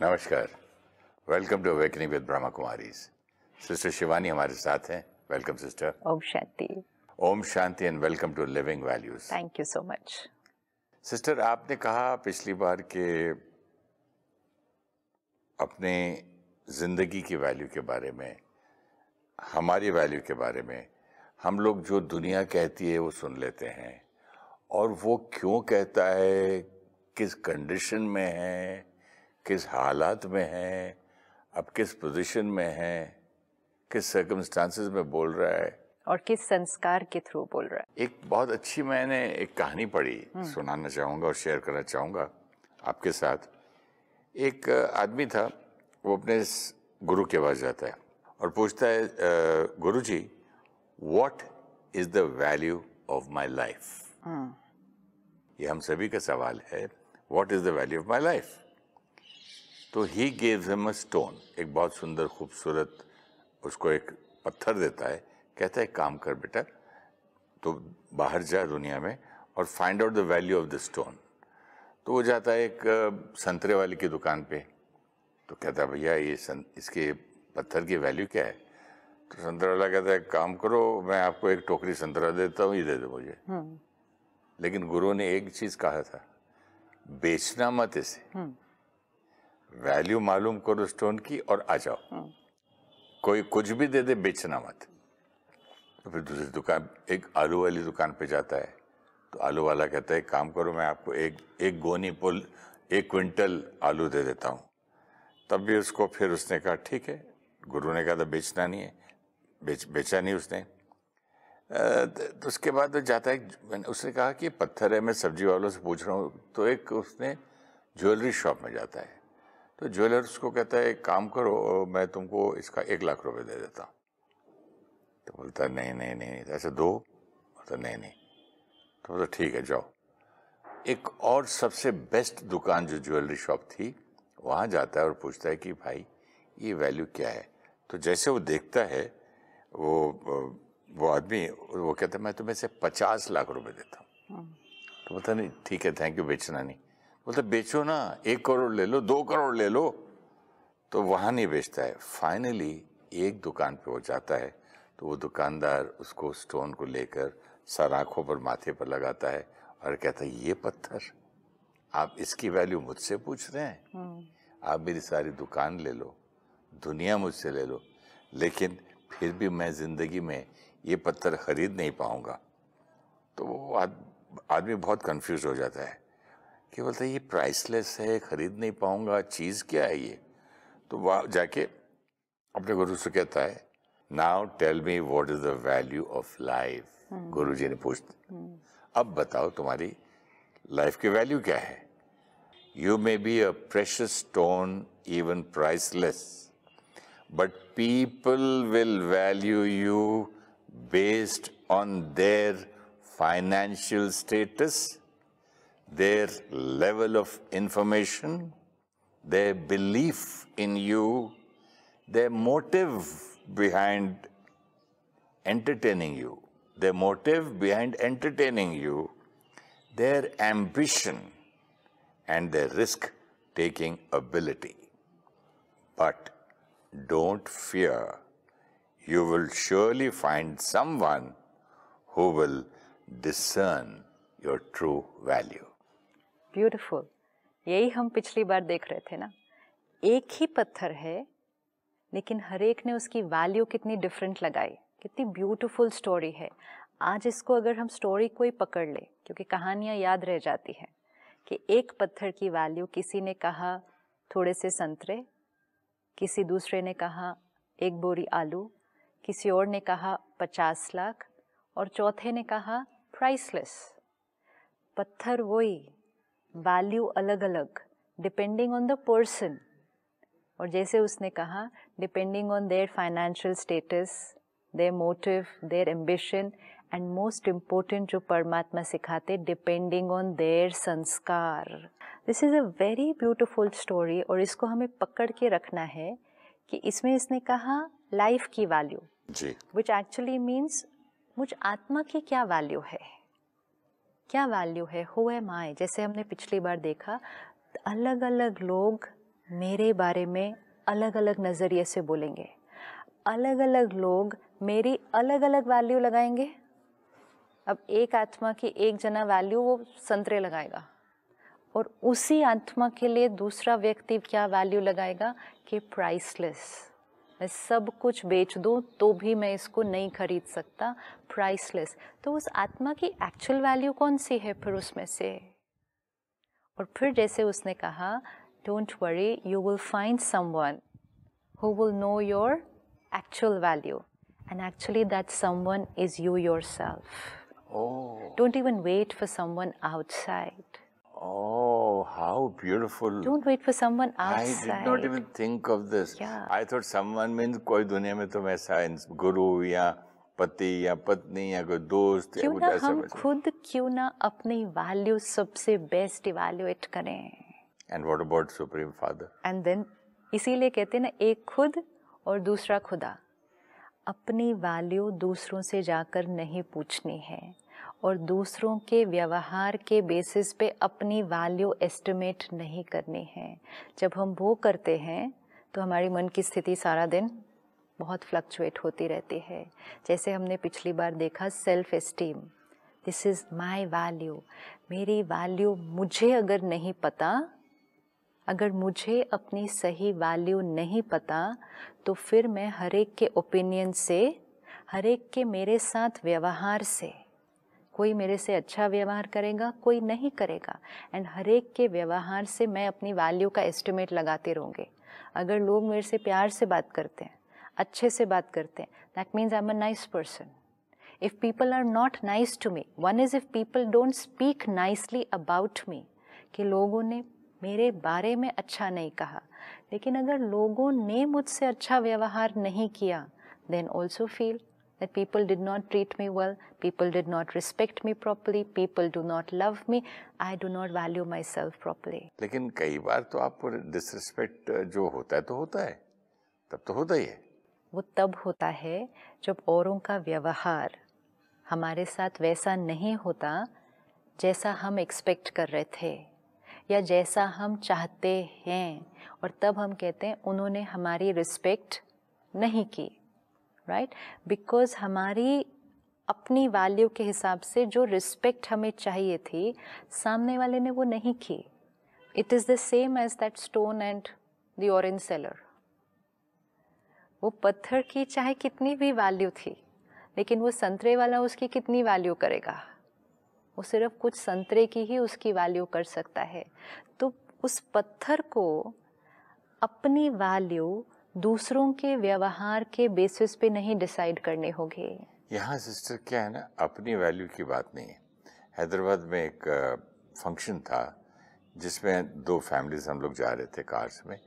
नमस्कार। Welcome to awakening with Brahma Kumaris sister Shivani हमारे साथ हैं। Welcome sister Om Shanti. Om Shanti and welcome to living values thank you so much sister आपने कहा पिछली बार के अपने ज़िंदगी की वैल्यू के बारे में हमारी वैल्यू के बारे में हम लोग जो दुनिया कहती है वो सुन लेते हैं। और वो क्यों कहता है किस कंडीशन में है किस हालात में है? अब किस पोजीशन में है? किस सर्कमस्टांसेस में बोल रहा है? और किस संस्कार के थ्रू बोल रहा है? एक बहुत अच्छी मैंने एक कहानी पढ़ी सुनाना चाहूँगा और शेयर करना चाहूँगा आपके साथ। एक आदमी था वो अपने गुरु के पास जाता है और पूछता है guru ji what is the value of my life ये हम सभी का सवाल है what is the value of my life तो he gave him a stone एक बहुत सुंदर खूबसूरत उसको एक पत्थर देता है कहता है काम कर बेटा तो बाहर जा दुनिया में और find out the value of the stone तो वो जाता है एक संतरे वाले की दुकान पे तो कहता है भैया ये सं, इसके पत्थर की वैल्यू क्या है? तो संतरा वाला कहता है काम करो मैं आपको एक टोकरी संतरा देता हूँ ये दे दो मुझे. लेकिन गुरु ने एक चीज़ कहा था बेचना मत इसे। वैल्यू मालूम करो स्टोन की और आ जाओ। कोई कुछ भी दे दे बेचना मत। तो फिर दूसरी दुकान एक आलू वाली दुकान पे जाता है। तो आलू वाला कहता है काम करो मैं आपको एक एक गोनी पुल एक क्विंटल आलू दे देता हूँ। तब भी उसको फिर उसने कहा ठीक है। गुरु ने कहा था बेचना नहीं है। बेच बेचा नहीं उसने। तो उसके बाद वो जाता है उसने कहा कि पत्थर है मैं सब्ज़ी वालों से पूछ रहा हूँ। तो एक उसने ज्वेलरी शॉप में जाता है। तो ज्वेलर्स को कहता है एक काम करो मैं तुमको इसका एक लाख रुपए दे देता हूँ। तो बोलता है नहीं नहीं नहीं ऐसे दो? बोलता नहीं नहीं। तो बोलता ठीक है जाओ। एक और सबसे बेस्ट दुकान जो ज्वेलरी शॉप थी वहाँ जाता है और पूछता है कि भाई ये वैल्यू क्या है? तो जैसे वो देखता है वो वो आदमी वो कहता है मैं तुम्हें से पचास लाख रुपए देता हूँ। तो बोलता नहीं ठीक है थैंक यू बेचना नहीं। बोलता बेचो ना एक करोड़ ले लो दो करोड़ ले लो। तो वहाँ नहीं बेचता है। फाइनली एक दुकान पे वो जाता है तो वो दुकानदार उसको स्टोन को लेकर सर आँखों पर माथे पर लगाता है और कहता है ये पत्थर आप इसकी वैल्यू मुझसे पूछ रहे हैं। आप मेरी सारी दुकान ले लो दुनिया मुझसे ले लो। लेकिन फिर भी मैं ज़िंदगी में ये पत्थर खरीद नहीं पाऊँगा। तो वो आदमी बहुत कंफ्यूज हो जाता है। कि बोलता ये प्राइसलेस है खरीद नहीं पाऊँगा चीज़ क्या है ये? तो वहाँ जाके अपने गुरु से कहता है now tell me what is the value of life guru ji ने पूछते अब बताओ तुम्हारी लाइफ की वैल्यू क्या है? You may be a precious stone even priceless but people will value you based on their financial status, their level of information, their belief in you, their motive behind entertaining you, their motive behind entertaining you, their ambition, and their risk taking ability. But don't fear, you will surely find someone who will discern your true value. Beautiful यही हम पिछली बार देख रहे थे ना। एक ही पत्थर है, लेकिन हर एक ने उसकी वैल्यू कितनी डिफरेंट लगाई। कितनी ब्यूटीफुल स्टोरी है। आज इसको अगर हम स्टोरी को ही पकड़ ले, क्योंकि कहानियाँ याद रह जाती हैं, कि एक पत्थर की वैल्यू किसी ने कहा, थोड़े से संतरे, किसी दूसरे ने कहा, एक बोरी आलू, किसी और ने कहा, पचास लाख, और चौथे ने कहा प्राइसलेस पत्थर वही वैल्यू अलग अलग डिपेंडिंग ऑन द पर्सन और जैसे उसने कहा depending on their financial status their motive their ambition and most important जो परमात्मा सिखाते depending on their sanskar. This is a very beautiful story और इसको हमें पकड़ के रखना है कि इसमें इसने कहा लाइफ की वैल्यू जी। विच एक्चुअली मीन्स मुझ आत्मा की क्या वैल्यू है? क्या वैल्यू है? हु एम आई जैसे हमने पिछली बार देखा अलग अलग लोग मेरे बारे में अलग अलग नज़रिए से बोलेंगे। अलग अलग लोग मेरी अलग अलग वैल्यू लगाएँगे। अब एक आत्मा की एक जना वैल्यू वो संतरे लगाएगा। और उसी आत्मा के लिए दूसरा व्यक्ति क्या वैल्यू लगाएगा? कि प्राइसलेस मैं सब कुछ बेच दूँ तो भी मैं इसको नहीं खरीद सकता। प्राइसलेस तो उस आत्मा की एक्चुअल वैल्यू कौन सी है फिर उसमें से? और फिर जैसे उसने कहा don't worry you will find someone who will know your actual value and actually that someone is you yourself don't even wait for someone outside oh, how beautiful. don't wait for someone outside. I did not even think of this. Yeah. I thought someone means कोई दुनिया में तुम ऐसा गुरु या पति या पत्नी या कोई दोस्त क्यों ना हम। खुद क्यों ना अपनी वैल्यू सबसे बेस्ट इवेल्युएट करें And what about Supreme Father? And then इसीलिए कहते हैं ना एक खुद और दूसरा खुदा अपनी वैल्यू दूसरों से जाकर नहीं पूछनी है और दूसरों के व्यवहार के बेसिस पे अपनी वैल्यू एस्टिमेट नहीं करनी है। जब हम वो करते हैं तो हमारी मन की स्थिति सारा दिन बहुत फ्लक्चुएट होती रहती है। जैसे हमने पिछली बार देखा self esteem this is my value मेरी वैल्यू मुझे अगर नहीं पता, अगर मुझे अपनी सही वैल्यू नहीं पता तो फिर मैं हर एक के ओपिनियन से, हर एक के मेरे साथ व्यवहार से कोई मेरे से अच्छा व्यवहार करेगा, कोई नहीं करेगा। एंड हर एक के व्यवहार से मैं अपनी वैल्यू का एस्टिमेट लगाते रहूँगी। अगर लोग मेरे से प्यार से बात करते हैं, अच्छे से बात करते हैं that means I am a nice person if people are not nice to me one is if people don't speak nicely about me कि लोगों ने मेरे बारे में अच्छा नहीं कहा। लेकिन अगर लोगों ने मुझसे अच्छा व्यवहार नहीं किया, then also feel that people did not treat me well people did not respect me properly people do not love me i do not value myself properly. लेकिन कई बार तो आपको डिसरिस्पेक्ट जो होता है तो होता है तब तो होता ही है। वो तब होता है जब औरों का व्यवहार हमारे साथ वैसा नहीं होता जैसा हम एक्सपेक्ट कर रहे थे या जैसा हम चाहते हैं और तब हम कहते हैं उन्होंने हमारी रिस्पेक्ट नहीं की। राइट बिकॉज़ हमारी अपनी वैल्यू के हिसाब से जो रिस्पेक्ट हमें चाहिए थी, सामने वाले ने वो नहीं की। It is the same age that stone and the orange seller वो पत्थर की चाहे कितनी भी वैल्यू थी, लेकिन वो संतरे वाला उसकी कितनी वैल्यू करेगा? वो सिर्फ़ कुछ संतरे की ही उसकी वैल्यू कर सकता है। तो उस पत्थर को अपनी वैल्यू दूसरों के व्यवहार के बेसिस पे नहीं डिसाइड करने होंगे। यहाँ सिस्टर क्या है ना, अपनी वैल्यू की बात नहीं है। हैदराबाद में एक फ़ंक्शन था, जिसमें दो फैमिलीज़ हम लोग जा रहे थे कार्स में।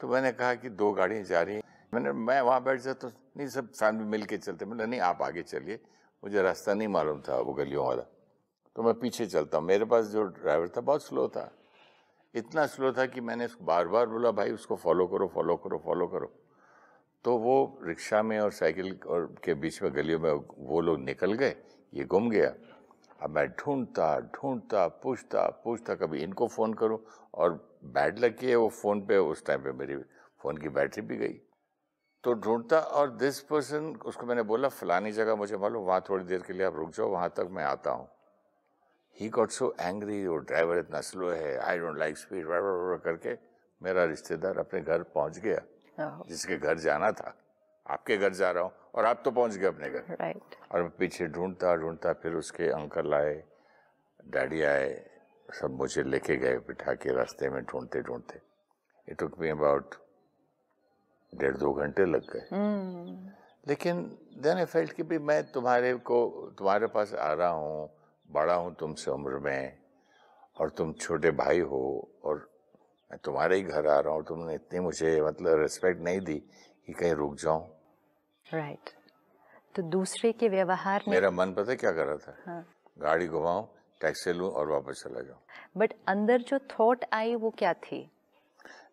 तो मैंने कहा कि दो गाड़ियाँ जा रही हैं। मैंने, मैं वहाँ बैठ जाता तो नहीं, सब फैमिली मिल के चलते मैंने नहीं, आप आगे चलिए। मुझे रास्ता नहीं मालूम था वो गलियों वाला। तो मैं पीछे चलता मेरे पास जो ड्राइवर था, बहुत स्लो था। इतना स्लो था कि मैंने उसको बार बार बोला, भाई, उसको फॉलो करो फॉलो करो फॉलो करो। तो वो रिक्शा में और साइकिल और के बीच में गलियों में वो लोग निकल गए, ये गुम गया। अब मैं ढूंढता ढूंढता, पूछता पूछता, कभी इनको फ़ोन करूँ। और बैड लग के वो फ़ोन पे, उस टाइम पे मेरी फ़ोन की बैटरी भी गई। तो ढूंढता और दिस पर्सन उसको मैंने बोला, फलानी जगह मुझे मालूम, वहाँ थोड़ी देर के लिए आप रुक जाओ, वहाँ तक मैं आता हूँ। ही गॉट सो एंग्री वो ड्राइवर इतना स्लो है आई डोंट लाइक स्पीड करके मेरा रिश्तेदार अपने घर पहुँच गया जिसके घर जाना था। आपके घर जा रहा हूँ और आप तो पहुँच गए अपने घर। राइट और मैं पीछे ढूंढता ढूंढता फिर उसके अंकल आए डैडी आए सब मुझे लेके गए बिठा के रास्ते में ढूंढते ढूंढते। इट टुक मी अबाउट डेढ़ दो घंटे लग गए। लेकिन देन आई फेल्ट कि भी मैं तुम्हारे को तुम्हारे पास आ रहा हूँ बड़ा हूँ तुमसे उम्र में और तुम छोटे भाई हो और मैं तुम्हारे ही घर आ रहा हूँ तुमने इतनी मुझे मतलब रिस्पेक्ट नहीं दी कि कहीं रुक जाऊँ। राइट तो दूसरे के व्यवहार में मेरा मन पता क्या कर रहा था? हाँ। गाड़ी घुमाऊं टैक्सी लूँ और वापस चला जाऊँ। बट अंदर जो थॉट आई वो क्या थी?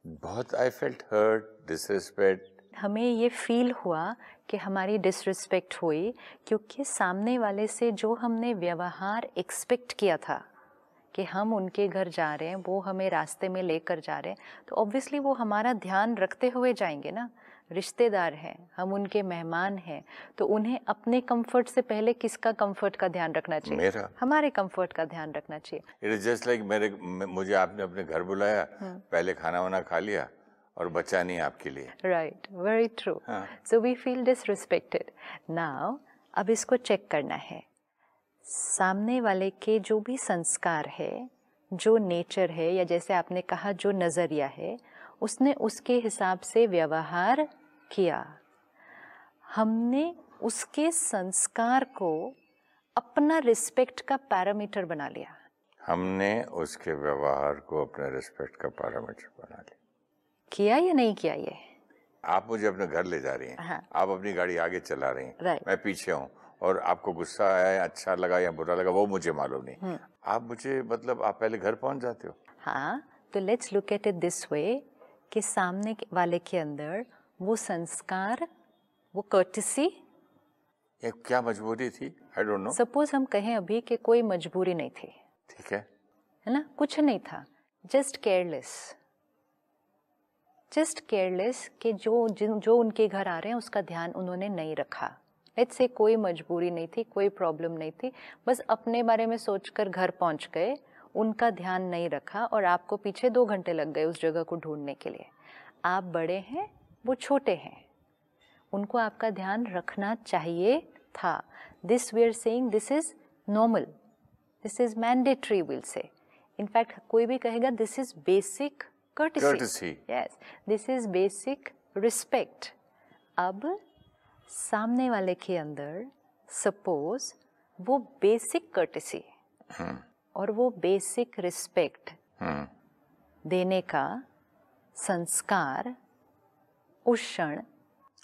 बहुत आई फेल्ट हर्ट डिसरिस्पेक्ट हमें ये फील हुआ कि हमारी डिसरिस्पेक्ट हुई क्योंकि सामने वाले से जो हमने व्यवहार एक्सपेक्ट किया था कि हम उनके घर जा रहे हैं वो हमें रास्ते में लेकर जा रहे हैं तो ऑब्वियसली वो हमारा ध्यान रखते हुए जाएँगे ना। रिश्तेदार हैं हम उनके मेहमान हैं तो उन्हें अपने कंफर्ट से पहले किसका कंफर्ट का ध्यान रखना चाहिए? मेरा। हमारे कंफर्ट का ध्यान रखना चाहिए। इट इज़ जस्ट लाइक मेरे मुझे आपने अपने घर बुलाया पहले खाना वाना खा लिया और बचा नहीं आपके लिए। Right very true. So we feel disrespected now अब इसको चेक करना है। सामने वाले के जो भी संस्कार है जो नेचर है या जैसे आपने कहा जो नज़रिया है उसने उसके हिसाब से व्यवहार किया। हमने उसके संस्कार को अपना रिस्पेक्ट का पैरामीटर बना लिया। हमने उसके व्यवहार को अपने रिस्पेक्ट का पैरामीटर बना लिया। किया या नहीं किया ये? आप मुझे अपने घर ले जा रही हैं। हाँ। आप अपनी गाड़ी आगे चला रही हैं। मैं पीछे हूँ और आपको गुस्सा आया अच्छा लगा या बुरा लगा वो मुझे मालूम नहीं। आप मुझे मतलब आप पहले घर पहुँच जाते हो। हाँ तो let's look at it this way कि सामने वाले के अंदर वो संस्कार वो कर्टिसी ये क्या मजबूरी थी? आई डोंट नो सपोज़ हम कहें अभी कि कोई मजबूरी नहीं थी। ठीक है। है ना? कुछ नहीं था। जस्ट केयरलेस जस्ट केयरलेस कि जो, जिन, जो उनके घर आ रहे हैं, उसका ध्यान उन्होंने नहीं रखा। लेट्स से कोई मजबूरी नहीं थी, कोई प्रॉब्लम नहीं थी, बस अपने बारे में सोचकर घर पहुँच गए, उनका ध्यान नहीं रखा और आपको पीछे दो घंटे लग गए उस जगह को ढूँढने के लिए। आप बड़े हैं, वो छोटे हैं। उनको आपका ध्यान रखना चाहिए था। This we are saying this is normal this is mandatory will say in fact कोई भी कहेगा this is basic Courtesy. courtesy. Yes. This is basic respect. अब सामने वाले के अंदर सपोज़ वो बेसिक कर्टेसी और वो बेसिक रिस्पेक्ट हम्म। देने का संस्कार उस क्षण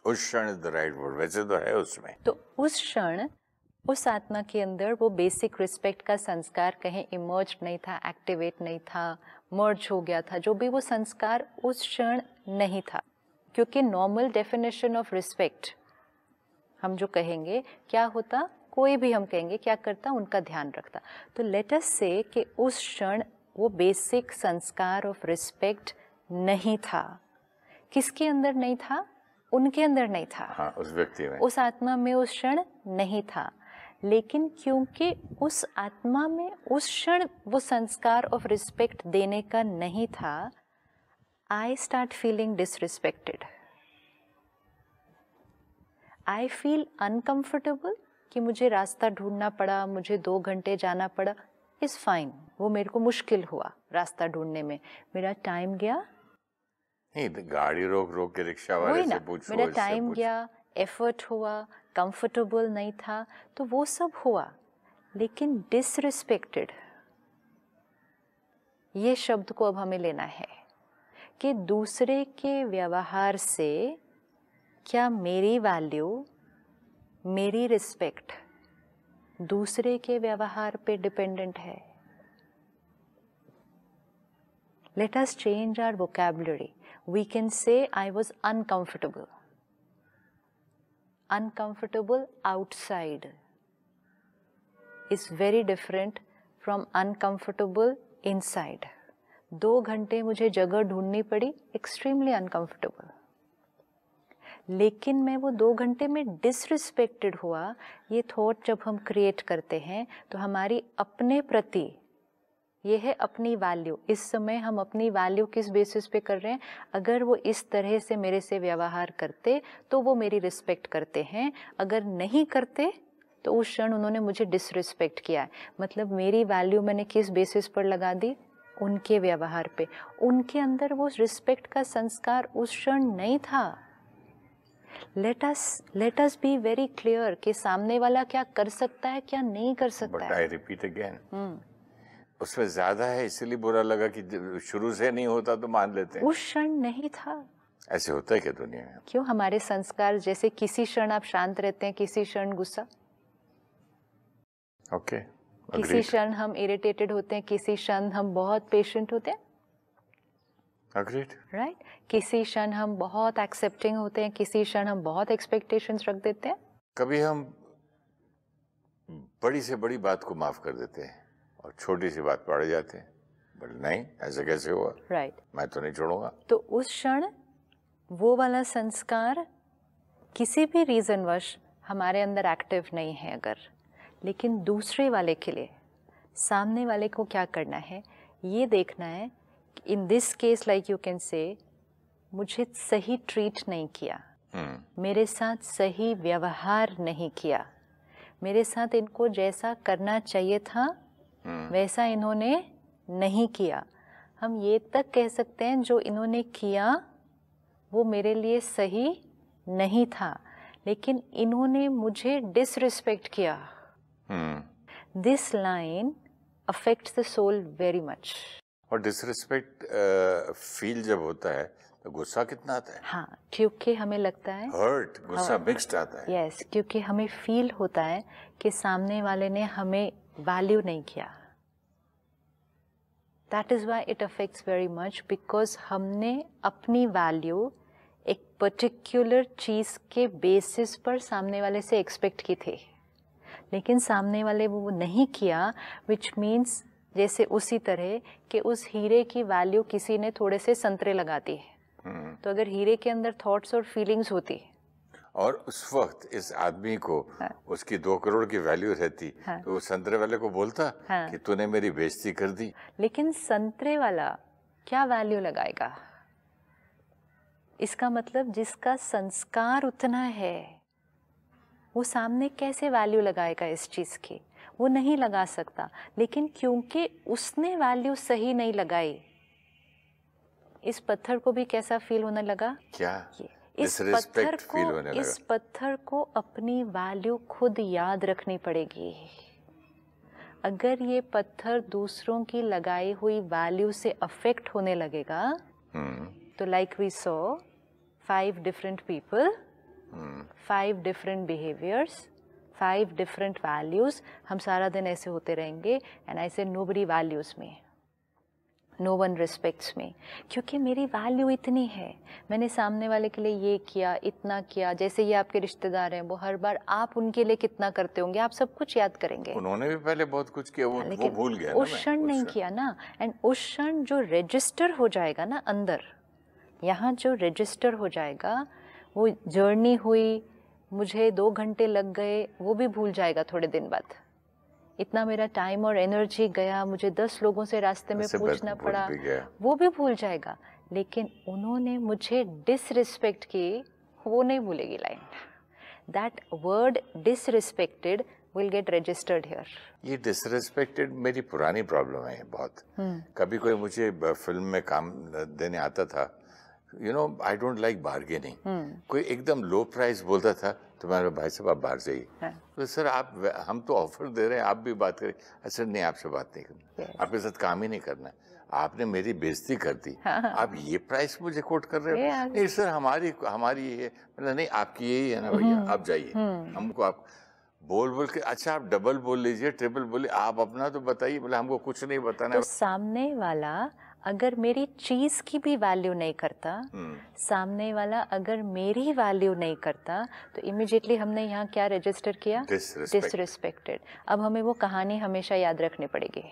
उस क्षण इज़ द राइट वर्ड वैसे तो है उसमें। तो उस क्षण उस आत्मा के अंदर वो बेसिक रिस्पेक्ट का संस्कार कहीं इमर्ज नहीं था एक्टिवेट नहीं था मर्ज हो गया था जो भी वो संस्कार उस क्षण नहीं था। क्योंकि नॉर्मल डेफिनेशन ऑफ़ रिस्पेक्ट हम जो कहेंगे क्या होता? कोई भी हम कहेंगे क्या करता? उनका ध्यान रखता। तो लेट अस से कि उस क्षण वो बेसिक संस्कार ऑफ़ रिस्पेक्ट नहीं था। किसके अंदर नहीं था? उनके अंदर नहीं था। हाँ उस व्यक्ति में। उस आत्मा में उस क्षण नहीं था। लेकिन क्योंकि उस आत्मा में उस क्षण वो संस्कार ऑफ़ रिस्पेक्ट देने का नहीं था I start feeling disrespected I feel uncomfortable कि मुझे रास्ता ढूंढना पड़ा मुझे दो घंटे जाना पड़ा। इज़ फाइन वो मेरे को मुश्किल हुआ रास्ता ढूँढने में। मेरा टाइम गया। नहीं तो गाड़ी रोक रोक के रिक्शा वाले से पूछो मेरा टाइम। गया। एफर्ट हुआ कंफर्टेबल नहीं था तो वो सब हुआ, लेकिन डिसरिस्पेक्टेड ये शब्द को अब हमें लेना है कि दूसरे के व्यवहार से क्या मेरी वैल्यू मेरी रिस्पेक्ट दूसरे के व्यवहार पे डिपेंडेंट है let us change our vocabulary. We can say, I was uncomfortable. Uncomfortable outside is very different from uncomfortable inside. दो घंटे मुझे जगह ढूंढनी पड़ी एक्सट्रीमली अनकंफर्टेबल लेकिन मैं वो दो घंटे में डिसरिस्पेक्टेड हुआ, ये थॉट जब हम क्रिएट करते हैं तो हमारी अपने प्रति ये है अपनी वैल्यू इस समय हम अपनी वैल्यू किस बेसिस पे कर रहे हैं? अगर वो इस तरह से मेरे से व्यवहार करते तो वो मेरी रिस्पेक्ट करते हैं। अगर नहीं करते तो उस क्षण उन्होंने मुझे डिसरिस्पेक्ट किया है। मतलब मेरी वैल्यू मैंने किस बेसिस पर लगा दी? उनके व्यवहार पे। उनके अंदर वो रिस्पेक्ट का संस्कार उस क्षण नहीं था। Let us let us be very clear कि सामने वाला क्या कर सकता है क्या नहीं कर सकता है। आई रिपीट अगेन उसमें ज़्यादा है इसलिए बुरा लगा कि शुरू से नहीं होता तो मान लेते हैं। उस क्षण नहीं था। ऐसे होता है क्या दुनिया में? क्यों? हमारे संस्कार जैसे किसी क्षण आप शांत रहते हैं किसी क्षण गुस्सा। ओके किसी क्षण हम इरिटेटेड होते हैं किसी क्षण हम बहुत पेशेंट होते हैं। अग्रीड राइट किसी क्षण हम बहुत एक्सेप्टिंग होते हैं किसी क्षण हम बहुत एक्सपेक्टेशंस रख देते हैं। कभी हम बड़ी से बड़ी बात को माफ़ कर देते हैं। और छोटी सी बात पड़ जाती है। बोले नहीं ऐसे कैसे हुआ? Right right. मैं तो नहीं छोड़ूँगा। तो उस क्षण वो वाला संस्कार किसी भी रीज़न वश हमारे अंदर एक्टिव नहीं है अगर। लेकिन दूसरे वाले के लिए सामने वाले को क्या करना है? ये देखना है in this case like you can say मुझे सही ट्रीट नहीं किया। हम्म। मेरे साथ सही व्यवहार नहीं किया। मेरे साथ इनको जैसा करना चाहिए था वैसा इन्होंने नहीं किया। हम ये तक कह सकते हैं जो इन्होंने किया वो मेरे लिए सही नहीं था। लेकिन इन्होंने मुझे डिसरिस्पेक्ट किया। This line affects the soul very much और डिसरिस्पेक्ट फील जब होता है तो गुस्सा कितना आता है? हाँ क्योंकि हमें लगता है हर्ट गुस्सा मिक्स्ड आता है। यस क्योंकि हमें फील होता है कि सामने वाले ने हमें वैल्यू नहीं किया। That is why it affects very much because हमने अपनी वैल्यू एक पर्टिकुलर चीज़ के बेसिस पर सामने वाले से एक्सपेक्ट की थी। लेकिन सामने वाले वो नहीं किया विच मीन्स जैसे उसी तरह कि उस हीरे की वैल्यू किसी ने थोड़े से संतरे लगा दी हम्म। तो अगर हीरे के अंदर थॉट्स और फीलिंग्स होती और उस वक्त इस आदमी को हाँ। उसकी दो करोड़ की वैल्यू रहती। हाँ। तो वो संतरे वाले को बोलता हाँ। कि तूने मेरी बेइज्जती कर दी। लेकिन संतरे वाला क्या वैल्यू लगाएगा? इसका मतलब जिसका संस्कार उतना है वो सामने कैसे वैल्यू लगाएगा इस चीज़ की? वो नहीं लगा सकता। लेकिन क्योंकि उसने वैल्यू सही नहीं लगाई इस पत्थर को भी कैसा फील होने लगा? क्या? ये। इस पत्थर को इस पत्थर को अपनी वैल्यू खुद याद रखनी पड़ेगी। अगर ये पत्थर दूसरों की लगाई हुई वैल्यू से अफेक्ट होने लगेगा हम्म। तो like we saw five different people five different behaviours five different values हम सारा दिन ऐसे होते रहेंगे and I say nobody values में नो वन रिस्पेक्ट्स मी क्योंकि मेरी वैल्यू इतनी है। मैंने सामने वाले के लिए ये किया इतना किया जैसे ये आपके रिश्तेदार हैं वो हर बार आप उनके लिए कितना करते होंगे आप सब कुछ याद करेंगे। उन्होंने भी पहले बहुत कुछ किया वो, वो भूल गया उस क्षण नहीं किया ना। एंड उस क्षण जो रजिस्टर हो जाएगा ना अंदर यहाँ जो रजिस्टर हो जाएगा वो जर्नी हुई मुझे दो घंटे लग गए वो भी भूल जाएगा थोड़े दिन बाद। इतना मेरा टाइम और एनर्जी गया मुझे दस लोगों से रास्ते में पूछना पड़ा। वो भी भूल जाएगा लेकिन उन्होंने मुझे डिसरिस्पेक्ट की वो नहीं भूलेगी line that word disrespected will get registered here ये डिसरिस्पेक्टेड मेरी पुरानी प्रॉब्लम है बहुत। कभी कोई मुझे फ़िल्म में काम देने आता था you know I don't like bargaining कोई एकदम लो प्राइस बोलता था तो मैं बोला, भाई साहब आप बाहर जाइए हाँ। तो सर आप हम तो ऑफ़र दे रहे हैं आप भी बात करें। सर नहीं आपसे बात नहीं करना। Yes. आपके साथ काम ही नहीं करना आपने मेरी बेइज्जती कर दी। आप ये प्राइस मुझे कोट कर रहे हो? नहीं सर हमारी हमारी ये है मतलब नहीं आपकी यही है ना भैया आप जाइए। हमको आप बोल बोल के अच्छा आप डबल बोल लीजिए ट्रिपल बोलिए आप अपना तो बताइए बोले हमको कुछ नहीं बताना तो सामने वाला अगर मेरी चीज़ की भी वैल्यू नहीं करता हम्म, सामने वाला अगर मेरी वैल्यू नहीं करता तो इमिजिएटली हमने यहाँ क्या रजिस्टर किया. डिसरिस्पेक्टेड अब हमें वो कहानी हमेशा याद रखनी पड़ेगी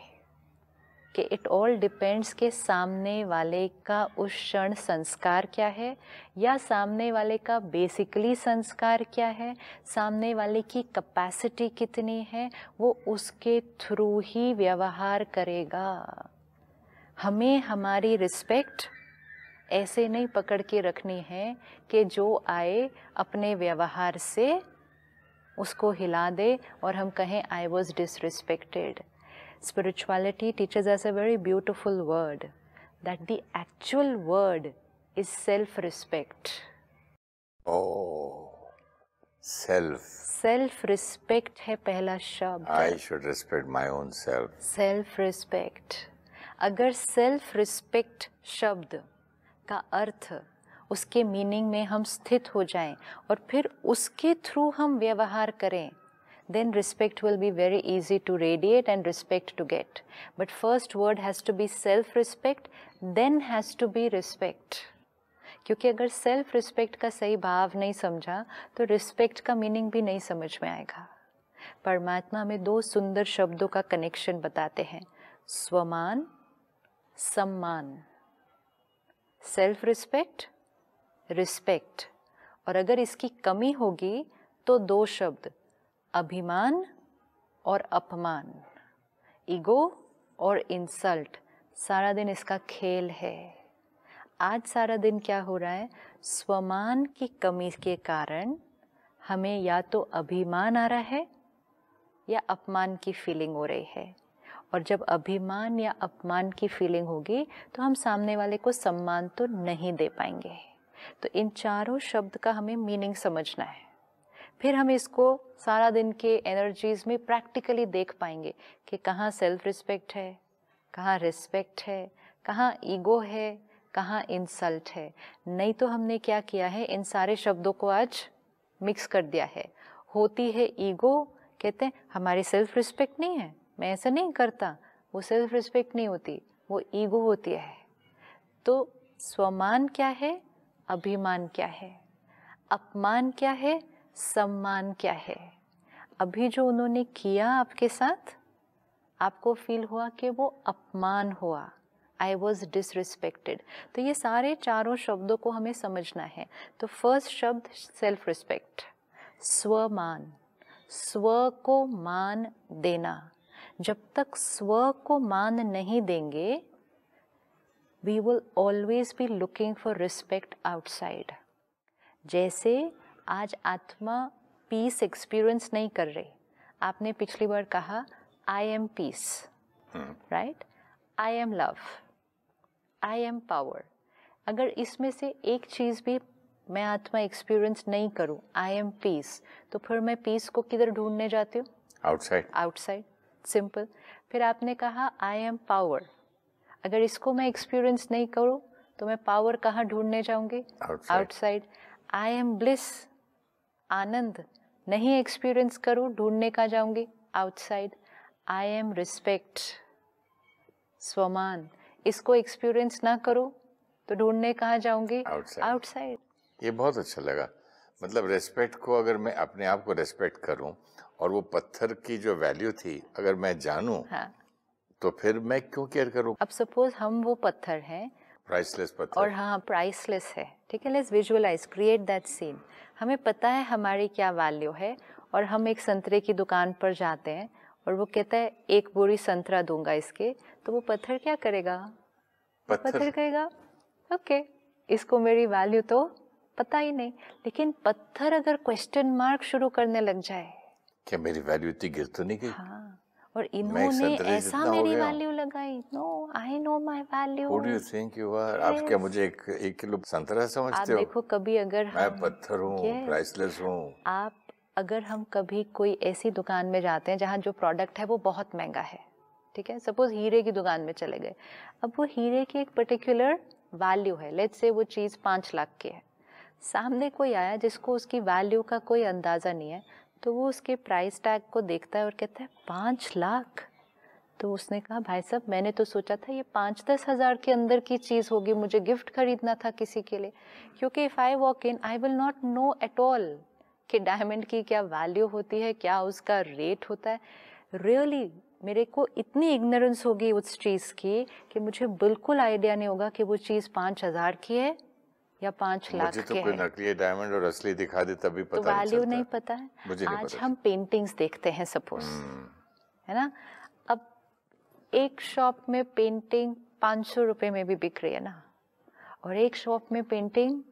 कि इट ऑल डिपेंड्स के सामने वाले का उस क्षण संस्कार क्या है या सामने वाले का बेसिकली संस्कार क्या है सामने वाले की कैपेसिटी कितनी है वो उसके थ्रू ही व्यवहार करेगा। हमें हमारी रिस्पेक्ट ऐसे नहीं पकड़ के रखनी है कि जो आए अपने व्यवहार से उसको हिला दे और हम कहें I was disrespected spirituality teachers as a very beautiful word that the actual word is self respect self self respect है पहला शब्द। I should respect my own self self respect अगर सेल्फ रिस्पेक्ट शब्द का अर्थ उसके मीनिंग में हम स्थित हो जाएँ और फिर उसके थ्रू हम व्यवहार करें, then respect will be very easy to radiate and respect to get. But first word has to be self respect then has to be respect. क्योंकि अगर सेल्फ रिस्पेक्ट का सही भाव नहीं समझा तो रिस्पेक्ट का मीनिंग भी नहीं समझ में आएगा। परमात्मा हमें दो सुंदर शब्दों का कनेक्शन बताते हैं। स्वमान सम्मान सेल्फ रिस्पेक्ट रिस्पेक्ट और अगर इसकी कमी होगी तो दो शब्द, अभिमान और अपमान. ईगो और इंसल्ट सारा दिन इसका खेल है. आज सारा दिन क्या हो रहा है? स्वमान की कमी के कारण हमें या तो अभिमान आ रहा है या अपमान की फीलिंग हो रही है. और जब अभिमान या अपमान की फीलिंग होगी तो हम सामने वाले को सम्मान तो नहीं दे पाएँगे। तो इन चारों शब्द का हमें मीनिंग समझना है। फिर हम इसको सारा दिन के एनर्जीज में प्रैक्टिकली देख पाएँगे कि कहाँ सेल्फ रिस्पेक्ट है, कहाँ रिस्पेक्ट है, कहाँ ईगो है, कहाँ इंसल्ट है। नहीं तो हमने क्या किया है, इन सारे शब्दों को आज मिक्स कर दिया है। होती है ईगो कहते हैं, हमारी सेल्फ रिस्पेक्ट नहीं है। मैं ऐसा नहीं करता, वो सेल्फ रिस्पेक्ट नहीं होती, वो ईगो होती है। तो स्वमान क्या है? अभिमान क्या है? अपमान क्या है? सम्मान क्या है? अभी जो उन्होंने किया आपके साथ, आपको फील हुआ कि वो अपमान हुआ। आई वॉज़ डिसरिस्पेक्टेड तो ये सारे चारों शब्दों को हमें समझना है। तो फ़र्स्ट शब्द सेल्फ रिस्पेक्ट स्वमान। स्व को मान देना। जब तक स्व को मान नहीं देंगे we will always be looking for respect outside जैसे आज आत्मा पीस एक्सपीरियंस नहीं कर रही। आपने पिछली बार कहा I am peace right I am love I am power अगर इसमें से एक चीज़ भी मैं आत्मा एक्सपीरियंस नहीं करूँ आई एम पीस तो फिर मैं पीस को किधर ढूँढने जाती हूँ? Outside outside simple. फिर आपने कहा आई एम पावर अगर इसको मैं एक्सपीरियंस नहीं करूँ तो मैं पावर कहाँ ढूँढने जाऊँगी? आउटसाइड आई एम ब्लिस आनंद। नहीं एक्सपीरियंस करूँ ढूँढने का जाऊँगी? आउटसाइड आई एम रिस्पेक्ट स्वमान। इसको एक्सपीरियंस ना करूँ तो ढूँढने कहाँ जाऊँगी? आउटसाइड ये बहुत अच्छा लगा। मतलब रेस्पेक्ट को अगर मैं अपने आप को रेस्पेक्ट करूँ और वो पत्थर की जो वैल्यू थी अगर मैं जानूं हाँ. तो फिर मैं क्यों केयर करूँ? अब सपोज़ हम वो पत्थर हैं। प्राइसलेस पत्थर। और हाँ प्राइसलेस है। ठीक है let's visualize create that scene हमें पता है हमारी क्या वैल्यू है और हम एक संतरे की दुकान पर जाते हैं और वो कहता है एक बोरी संतरा दूँगा इसके। तो वो पत्थर क्या करेगा? पत्थर, पत्थर कहेगा ओके okay, इसको मेरी वैल्यू तो पता ही नहीं। लेकिन पत्थर अगर क्वेश्चन मार्क शुरू करने लग जाए क्या मेरी वैल्यू इतनी गिर तो नहीं गई। हाँ और इन्होंने ऐसा मेरी वैल्यू लगाई। No I know my value who do you think you are आप क्या मुझे एक एक किलो संतरा समझते हो? आप देखो कभी अगर मैं पत्थर हूँ प्राइसलेस हूँ। आप अगर हम कभी कोई ऐसी दुकान में जाते हैं जहाँ जो प्रोडक्ट है वो बहुत महँगा है ठीक है? सपोज़ हीरे की दुकान में चले गए। अब वो हीरे की एक पर्टिकुलर वैल्यू है। लेट से वो चीज़ पाँच लाख की है। सामने कोई आया जिसको उसकी वैल्यू का कोई अंदाज़ा नहीं है। तो वो उसके प्राइस टैग को देखता है और कहता है पाँच लाख? तो उसने कहा भाई साहब मैंने तो सोचा था ये पाँच दस हज़ार के अंदर की चीज़ होगी मुझे गिफ्ट खरीदना था किसी के लिए। क्योंकि if I walk in I will not know at all कि डायमंड की क्या वैल्यू होती है क्या उसका रेट होता है। रियली really, मेरे को इतनी इग्नोरेंस होगी उस चीज़ की कि मुझे बिल्कुल आइडिया नहीं होगा कि वो चीज़ पाँच हज़ार की है। या पाँच लाख मुझे तो कोई नकली डायमंड और असली दिखा दे तभी तो पता तो वैल्यू नहीं, नहीं पता है। मुझे आज पता। हम पेंटिंग्स देखते हैं सपोज़ हम्म। है ना? अब एक शॉप में पेंटिंग पाँच सौ रुपये में भी बिक रही है ना? और एक शॉप में पेंटिंग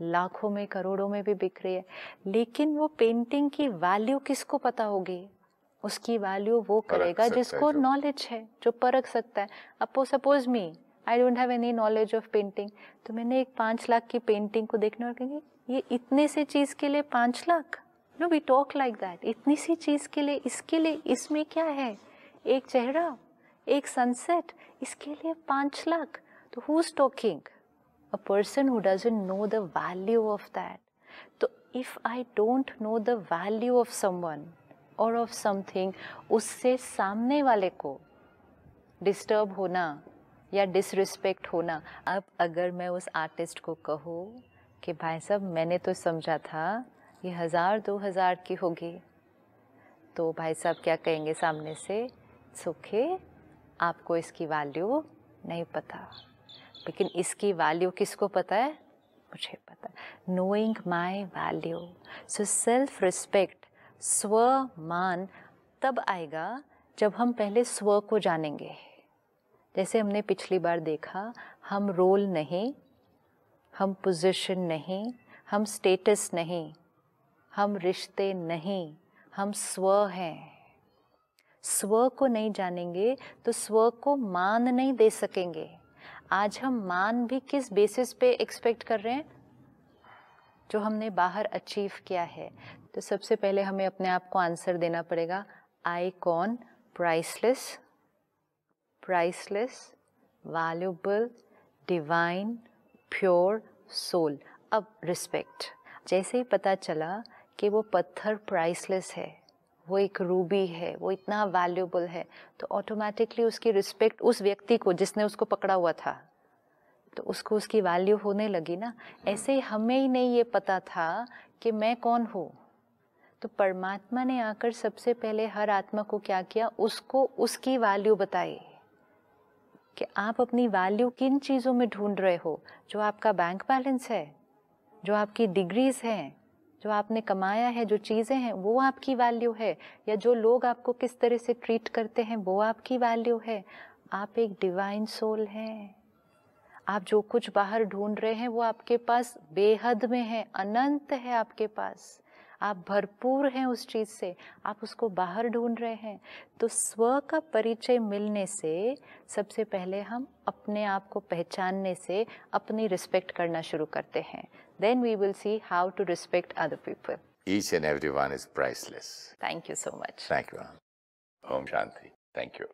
लाखों में करोड़ों में भी बिक रही है। लेकिन वो पेंटिंग की वैल्यू किसको पता होगी? उसकी वैल्यू वो करेगा जिसको नॉलेज है जो परख सकता है। अब suppose me I don't have any knowledge of painting तो मैंने एक पाँच लाख की पेंटिंग को देखने और कहेंगे, ये इतने से चीज़ के लिए पाँच lakh? No we talk like that इतनी सी चीज़ के लिए, इसके लिए, इसमें क्या है? एक चेहरा, एक सनसेट इसके लिए पाँच लाख? तो who is talking a person who doesn't know the value of that तो if I don't know the value of someone और ऑफ़ समथिंग उससे सामने वाले को डिस्टर्ब होना या डिसरिस्पेक्ट होना। अब अगर मैं उस आर्टिस्ट को कहूँ कि भाई साहब, मैंने तो समझा था ये हज़ार, दो हज़ार की होगी। तो भाई साहब क्या कहेंगे सामने से सुखे आपको इसकी वैल्यू नहीं पता। लेकिन इसकी वैल्यू किसको पता है? मुझे पता knowing my value so self respect स्व मान तब आएगा जब हम पहले स्व को जानेंगे। जैसे हमने पिछली बार देखा, हम रोल नहीं, हम पोजीशन नहीं, हम स्टेटस नहीं, हम रिश्ते नहीं, हम स्व हैं। स्व को नहीं जानेंगे तो स्व को मान नहीं दे सकेंगे। आज हम मान भी किस बेसिस पे एक्सपेक्ट कर रहे हैं? जो हमने बाहर अचीव किया है। तो सबसे पहले हमें अपने आप को आंसर देना पड़ेगा आई कौन? Priceless priceless valuable divine pure soul अब रिस्पेक्ट जैसे ही पता चला कि वो पत्थर प्राइसलेस है, वो एक रूबी है, वो इतना वैल्यूबल है तो ऑटोमेटिकली उसकी रिस्पेक्ट उस व्यक्ति को जिसने उसको पकड़ा हुआ था तो उसको उसकी वैल्यू होने लगी ना। ऐसे ही हमें ही नहीं ये पता था कि मैं कौन हूँ। तो परमात्मा ने आकर सबसे पहले हर आत्मा को क्या किया? उसको उसकी वैल्यू बताई। कि आप अपनी वैल्यू किन चीज़ों में ढूंढ रहे हो? जो आपका बैंक बैलेंस है, जो आपकी डिग्रीज हैं, जो आपने कमाया है, जो चीज़ें हैं, वो आपकी वैल्यू है, या जो लोग आपको किस तरह से ट्रीट करते हैं, वो आपकी वैल्यू है। आप एक डिवाइन सोल हैं। आप जो कुछ बाहर ढूंढ रहे हैं, वो आपके पास बेहद में है, अनंत है आपके पास। आप भरपूर हैं उस चीज़ से आप उसको बाहर ढूंढ रहे हैं तो स्व का परिचय मिलने से सबसे पहले हम अपने आप को पहचानने से अपनी रिस्पेक्ट करना शुरू करते हैं then we will see how to respect other people Each and every one is priceless. Thank you so much thank you Om Shanti. Thank you.